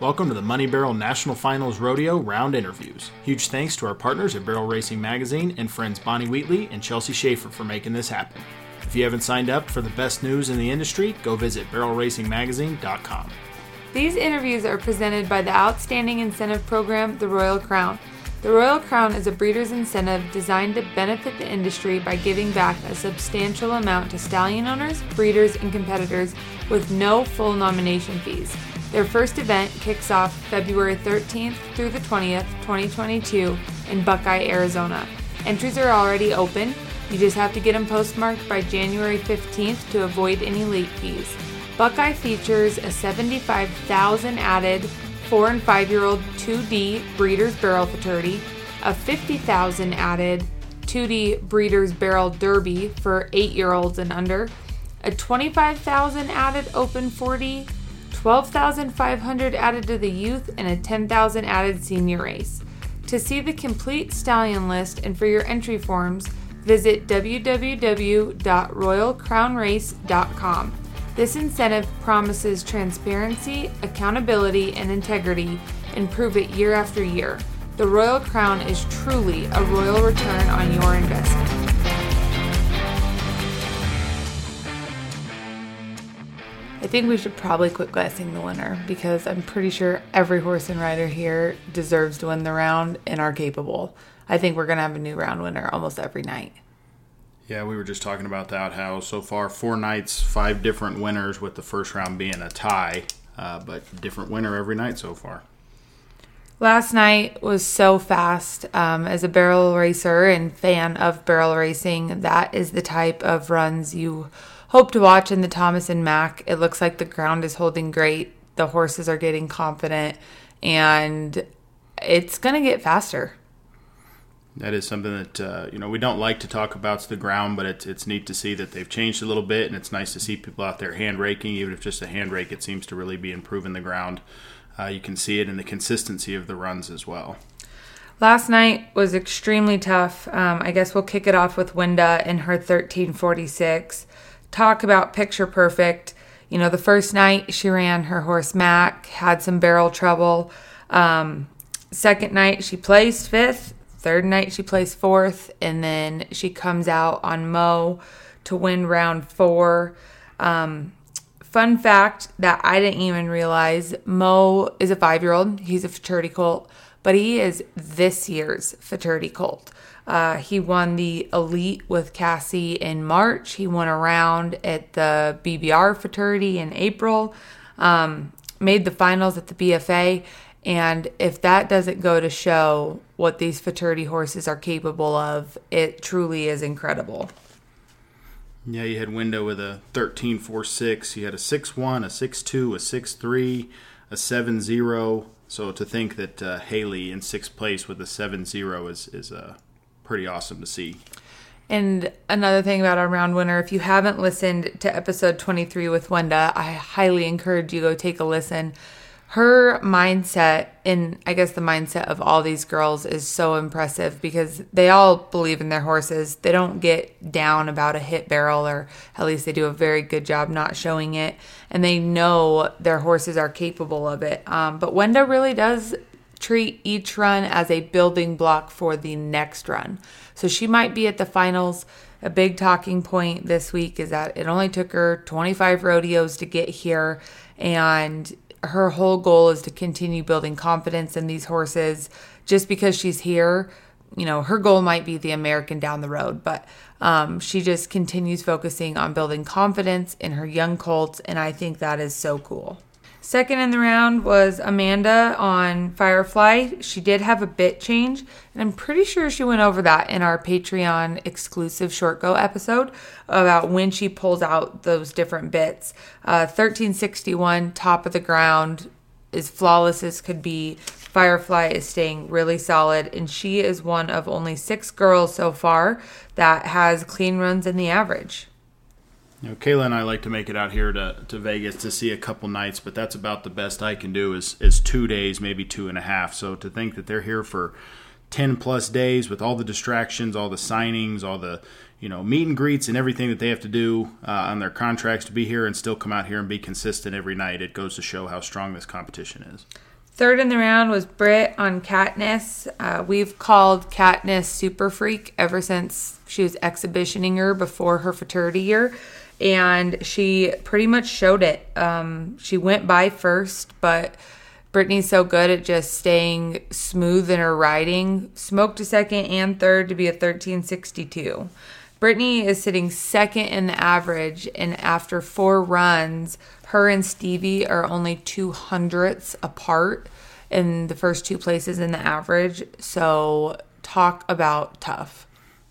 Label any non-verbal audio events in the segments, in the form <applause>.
Welcome to the Money Barrel National Finals Rodeo Round Interviews. Huge thanks to our partners at Barrel Racing Magazine and friends Bonnie Wheatley and Chelsea Schaefer for making this happen. If you haven't signed up for the best news in the industry, go visit barrelracingmagazine.com. These interviews are presented by the Outstanding Incentive Program, the Royal Crown. The Royal Crown is a breeder's incentive designed to benefit the industry by giving back a substantial amount to stallion owners, breeders, and competitors with no full nomination fees. Their first event kicks off February 13th through the 20th, 2022, in Buckeye, Arizona. Entries are already open. You just have to get them postmarked by January 15th to avoid any late fees. Buckeye features a 75,000 added 4 and 5 year old 2D Breeders Barrel Futurity, a 50,000 added 2D Breeders Barrel Derby for 8 year olds and under, a 25,000 added Open 40 12,500 added to the youth, and a 10,000 added senior race. To see the complete stallion list and for your entry forms, visit www.royalcrownrace.com. This incentive promises transparency, accountability, and integrity and prove it year after year. The Royal Crown is truly a royal return on your investment. I think we should probably quit guessing the winner because I'm pretty sure every horse and rider here deserves to win the round and are capable. I think we're going to have a new round winner almost every night. Yeah, we were just talking about that. How so far four nights, five different winners, with the first round being a tie, uh, but different winner every night so far. Last night was so fast. Um, as a barrel racer and fan of barrel racing, that is the type of runs you hope to watch in the Thomas and Mack. It looks like the ground is holding great. The horses are getting confident, and it's going to get faster. That is something that uh, you know we don't like to talk about the ground, but it's it's neat to see that they've changed a little bit, and it's nice to see people out there hand raking. Even if just a hand rake, it seems to really be improving the ground. Uh, you can see it in the consistency of the runs as well. Last night was extremely tough. Um, I guess we'll kick it off with Wenda in her 1346 talk about picture perfect. You know, the first night she ran her horse Mac, had some barrel trouble. Um, second night she placed fifth. Third night she plays fourth, and then she comes out on Mo to win round four. Um, fun fact that I didn't even realize Mo is a five year old. He's a futurity colt, but he is this year's futurity colt. Uh, he won the Elite with Cassie in March. He won a round at the BBR futurity in April. Um, made the finals at the BFA. And if that doesn't go to show what these futurity horses are capable of, it truly is incredible. Yeah, you had Wenda with a 13 4 6. You had a 6 1, a 6 2, a 6 3, a 7 0. So to think that uh, Haley in sixth place with a 7 0 is, is a pretty awesome to see. And another thing about our round winner, if you haven't listened to episode 23 with Wenda, I highly encourage you go take a listen. Her mindset, and I guess the mindset of all these girls, is so impressive because they all believe in their horses. They don't get down about a hit barrel, or at least they do a very good job not showing it. And they know their horses are capable of it. Um, but Wenda really does treat each run as a building block for the next run. So she might be at the finals. A big talking point this week is that it only took her 25 rodeos to get here, and her whole goal is to continue building confidence in these horses. Just because she's here, you know, her goal might be the American down the road, but um, she just continues focusing on building confidence in her young colts, and I think that is so cool. Second in the round was Amanda on Firefly. She did have a bit change, and I'm pretty sure she went over that in our Patreon exclusive short go episode about when she pulls out those different bits. Uh, 1361, top of the ground, as flawless as could be. Firefly is staying really solid, and she is one of only six girls so far that has clean runs in the average. Know, Kayla and I like to make it out here to, to Vegas to see a couple nights, but that's about the best I can do is is two days, maybe two and a half. So to think that they're here for ten plus days with all the distractions, all the signings, all the you know meet and greets and everything that they have to do uh, on their contracts to be here and still come out here and be consistent every night. It goes to show how strong this competition is. Third in the round was Britt on Katniss. Uh, we've called Katniss Super Freak ever since she was exhibitioning her before her futurity year, and she pretty much showed it. Um, she went by first, but Brittany's so good at just staying smooth in her riding. Smoked a second and third to be a 1362. Brittany is sitting second in the average, and after four runs, her and Stevie are only two hundredths apart in the first two places in the average. So, talk about tough.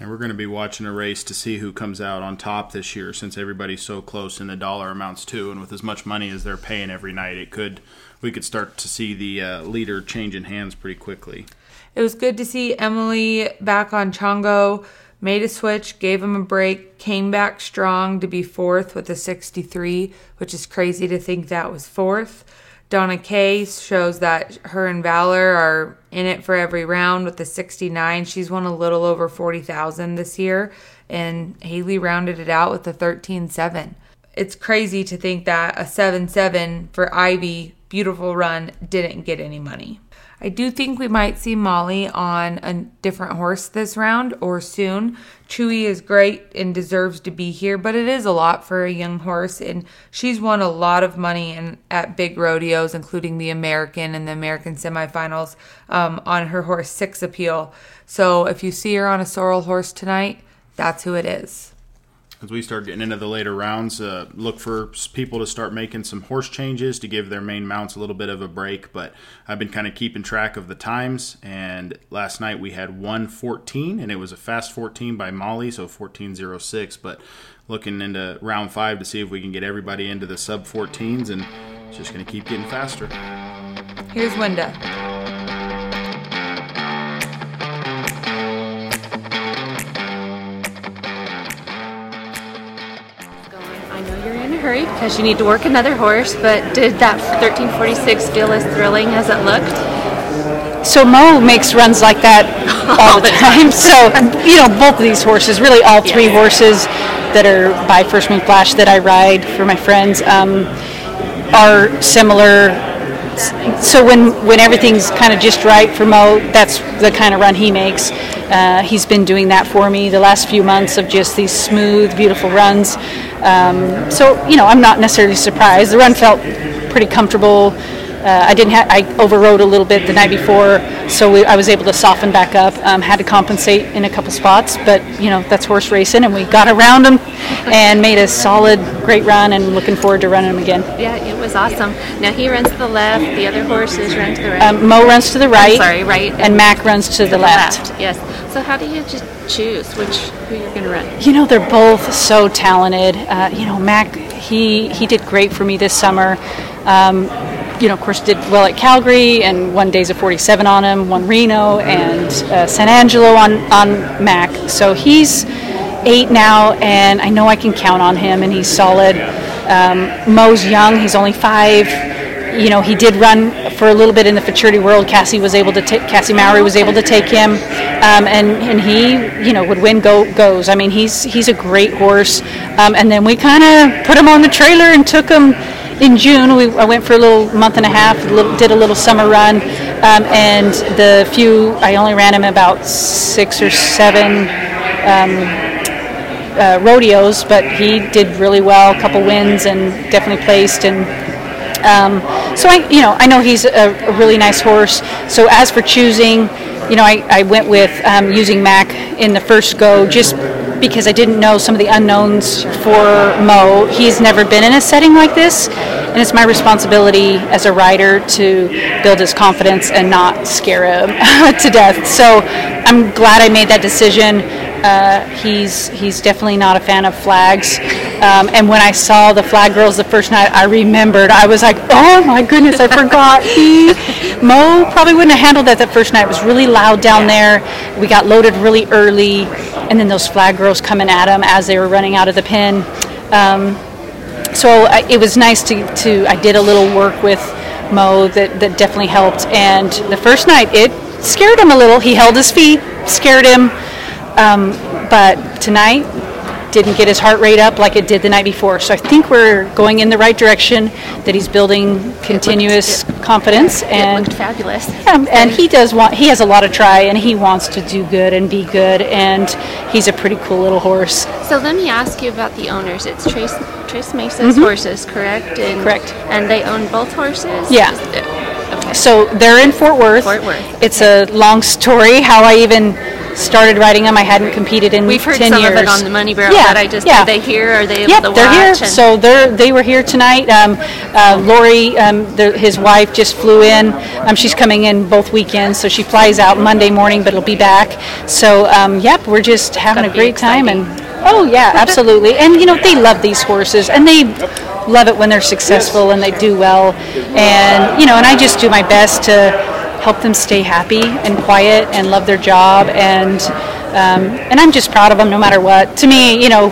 And we're going to be watching a race to see who comes out on top this year since everybody's so close in the dollar amounts too. And with as much money as they're paying every night, it could we could start to see the uh, leader changing hands pretty quickly. It was good to see Emily back on Chongo made a switch, gave him a break, came back strong to be fourth with a 63, which is crazy to think that was fourth. Donna Kay shows that her and Valor are in it for every round with the 69. She's won a little over 40,000 this year, and Haley rounded it out with a 13-7. It's crazy to think that a 7-7 for Ivy, beautiful run, didn't get any money. I do think we might see Molly on a different horse this round or soon. Chewy is great and deserves to be here, but it is a lot for a young horse, and she's won a lot of money in, at big rodeos, including the American and the American semifinals um, on her horse Six Appeal. So if you see her on a sorrel horse tonight, that's who it is as we start getting into the later rounds, uh, look for people to start making some horse changes to give their main mounts a little bit of a break. But I've been kind of keeping track of the times, and last night we had 114, and it was a fast 14 by Molly, so 1406. But looking into round five to see if we can get everybody into the sub 14s, and it's just going to keep getting faster. Here's Wenda. Hurry because you need to work another horse, but did that 1346 feel as thrilling as it looked? So Mo makes runs like that <laughs> all the time. So <laughs> you know, both of these horses, really all three yes. horses that are by First Moon Flash that I ride for my friends, um, are similar. So when when everything's kind of just right for Mo, that's the kind of run he makes. Uh, he's been doing that for me the last few months of just these smooth, beautiful runs. Um, so you know, I'm not necessarily surprised. The run felt pretty comfortable. Uh, I didn't. Ha- I overrode a little bit the night before, so we, I was able to soften back up. Um, had to compensate in a couple spots, but you know that's horse racing, and we got around him and made a solid, great run. And looking forward to running him again. Yeah, it was awesome. Now he runs to the left. The other horses run to the right. Um, Mo runs to the right. I'm sorry, right. And Mac runs to, to the, left. left. Yes. So how do you just choose which who you're going to run? You know, they're both so talented. Uh, you know, Mac he he did great for me this summer. Um, you know, of course, did well at Calgary and won days of 47 on him, won Reno and uh, San Angelo on on Mac. So he's eight now, and I know I can count on him, and he's solid. Um, Mo's young; he's only five you know, he did run for a little bit in the futurity world. Cassie was able to take Cassie Mowry was able to take him, um, and and he you know would win go goes. I mean, he's he's a great horse. Um, and then we kind of put him on the trailer and took him in June. We I went for a little month and a half, did a little summer run, um, and the few I only ran him about six or seven. Um, uh, rodeos, but he did really well. A couple wins and definitely placed and um, so I, you know, I know he's a, a, really nice horse. So as for choosing, you know, I, I went with um, using Mac in the first go just because I didn't know some of the unknowns for Mo. He's never been in a setting like this, and it's my responsibility as a rider to build his confidence and not scare him <laughs> to death. So I'm glad I made that decision. Uh, he's he's definitely not a fan of flags. Um, and when I saw the flag girls the first night, I remembered. I was like, oh my goodness, I <laughs> forgot. He Mo probably wouldn't have handled that that first night. It was really loud down there. We got loaded really early, and then those flag girls coming at him as they were running out of the pen. Um, so I, it was nice to, to I did a little work with Mo that, that definitely helped. And the first night, it scared him a little. He held his feet, scared him Um, but tonight didn't get his heart rate up like it did the night before. So I think we're going in the right direction. That he's building continuous confidence It and looked fabulous. um, and he does want he has a lot of try and he wants to do good and be good and he's a pretty cool little horse. So let me ask you about the owners. It's Trace Trace Mesa's horses, correct? And, Mm-hmm. Correct. And they own both horses. Yeah. Okay. So they're in Fort Worth. Fort Worth, It's a long story how I even started riding them. I hadn't competed in We've heard 10 some years. of it on the Money Barrel, Yeah, but I just yeah. are they here? Are they able Yep, to watch? they're here. So they're they were here tonight. Um, uh, Lori, um, the, his wife, just flew in. Um, she's coming in both weekends, so she flies out Monday morning, but it'll be back. So um, yep, we're just having a great time. And oh yeah, <laughs> absolutely. And you know they love these horses, and they love it when they're successful and they do well. And you know, and I just do my best to help them stay happy and quiet and love their job and um, and I'm just proud of them no matter what. To me, you know,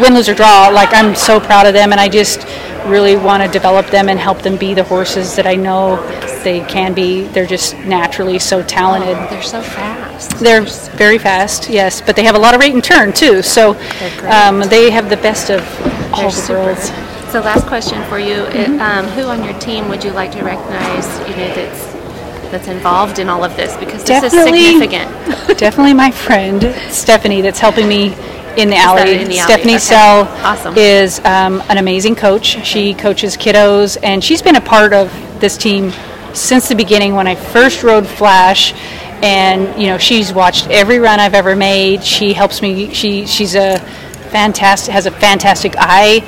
win, lose or draw, like I'm so proud of them, and I just really want to develop them and help them be the horses that I know they can be. They're just naturally so talented. they're so fast. They're very fast, yes, but they have a lot of rate and turn too. So um, they have the best of all the worlds. So last question for you: Mm-hmm. um, Who on your team would you like to recognize? You know that's that's involved in all of this because this Definitely. is significant. <laughs> Definitely my friend Stephanie that's helping me in the alley. in the? Stephanie Okay. Sell Awesome. is um, an amazing coach. She coaches kiddos, and she's been a part of this team since the beginning when I first rode Flash. And you know, she's watched every run I've ever made. She helps me. She she's a fantastic has a fantastic eye,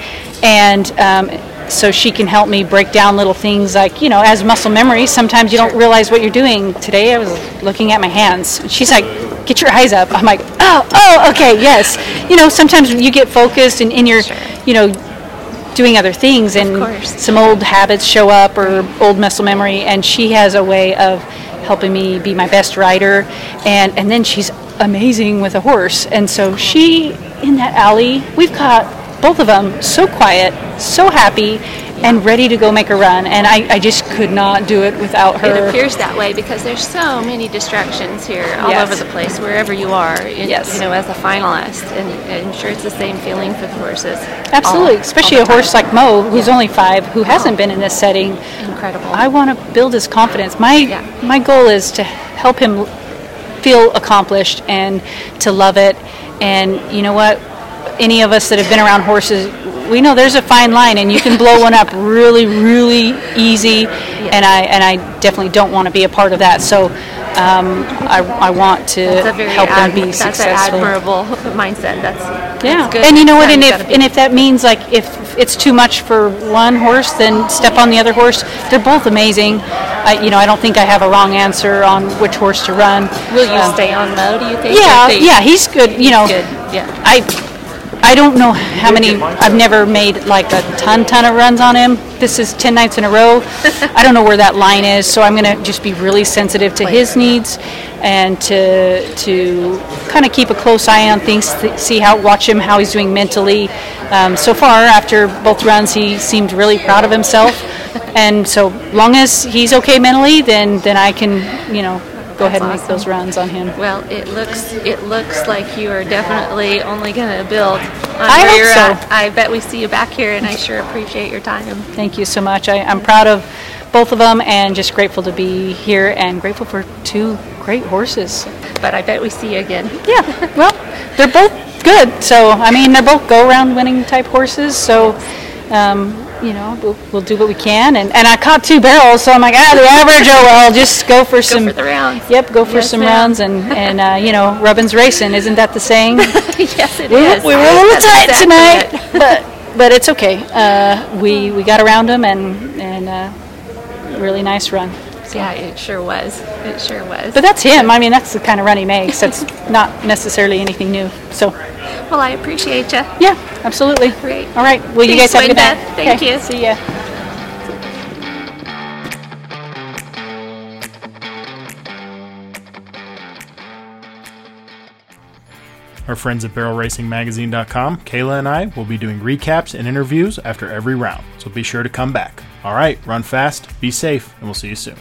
and um, so she can help me break down little things like you know as muscle memory. Sometimes you don't realize what you're doing. Today I was looking at my hands. And she's like, "Get your eyes up." I'm like, "Oh, oh, okay, yes." You know, sometimes you get focused and in your, you know, doing other things and some old habits show up or old muscle memory and she has a way of helping me be my best rider and and then she's amazing with a horse and so she in that alley we've got both of them so quiet so happy and ready to go make a run and I, I just could not do it without her It appears that way because there's so many distractions here all Yes. over the place, wherever you are. in- Yes. You know, as a finalist, and, I'm sure it's the same feeling for the horses. absolutely all- especially all a horse like mo who's only five who hasn't been in this setting incredible. I want to build his confidence. My Yeah. my goal is to help him feel accomplished and to love it. And you know what? Any of us that have been around horses, we know there's a fine line, and you can blow one up really, really easy. And I and I definitely don't want to be a part of that. So um, I, I want to that's help them admi- be that's an admirable mindset. That's Yeah, that's good. and you know what? And if and if that means like if it's too much for one horse, then step on the other horse. They're both amazing. I, you know, I don't think I have a wrong answer on which horse to run. will you Um, stay on Mo? Do you think? Yeah, Or do you- yeah, he's good. You know, good. Yeah. I I don't know how many. I've never made like a ton ton of runs on him. This is ten nights in a row. <laughs> I don't know where that line is, so I'm gonna just be really sensitive to his needs and to to kind of keep a close eye on things, th- see how watch him how he's doing mentally. Um, so far, after both runs, he seemed really proud of himself, <laughs> and so long as he's okay mentally, then then I can you know go ahead and make those rounds on him. Well, it looks it looks like you are definitely only going to build on I hope so. at. I bet we see you back here, and I sure appreciate your time. Thank you so much. I, I'm proud of both of them and just grateful to be here and grateful for two great horses. But I bet we see you again. Yeah, well, they're both good. So, I mean, they're both go-round winning type horses. So, um, you know, we'll, we'll do what we can. And, and I caught two barrels, so I'm like, ah, the average, oh well, just go for Go some. for the rounds. Yep, go for Yes, some ma'am. rounds and, and uh, you know, Rubbin's racing. Isn't that the saying? <laughs> yes, it we, is. we were a little That's tight exactly tonight, it. <laughs> but but it's okay. Uh, we we got around them and and uh, really nice run. Yeah, it sure was. It sure was. But that's him. I mean, that's the kind of run he makes. That's not necessarily anything new. So well, I appreciate you. yeah, absolutely. Great. All right. Well, you guys have a good Linda. night. Thank Okay, you. See ya. Our friends at BarrelRacingMagazine.com, Kayla and I will be doing recaps and interviews after every round, so be sure to come back. All right, run fast, be safe, and we'll see you soon.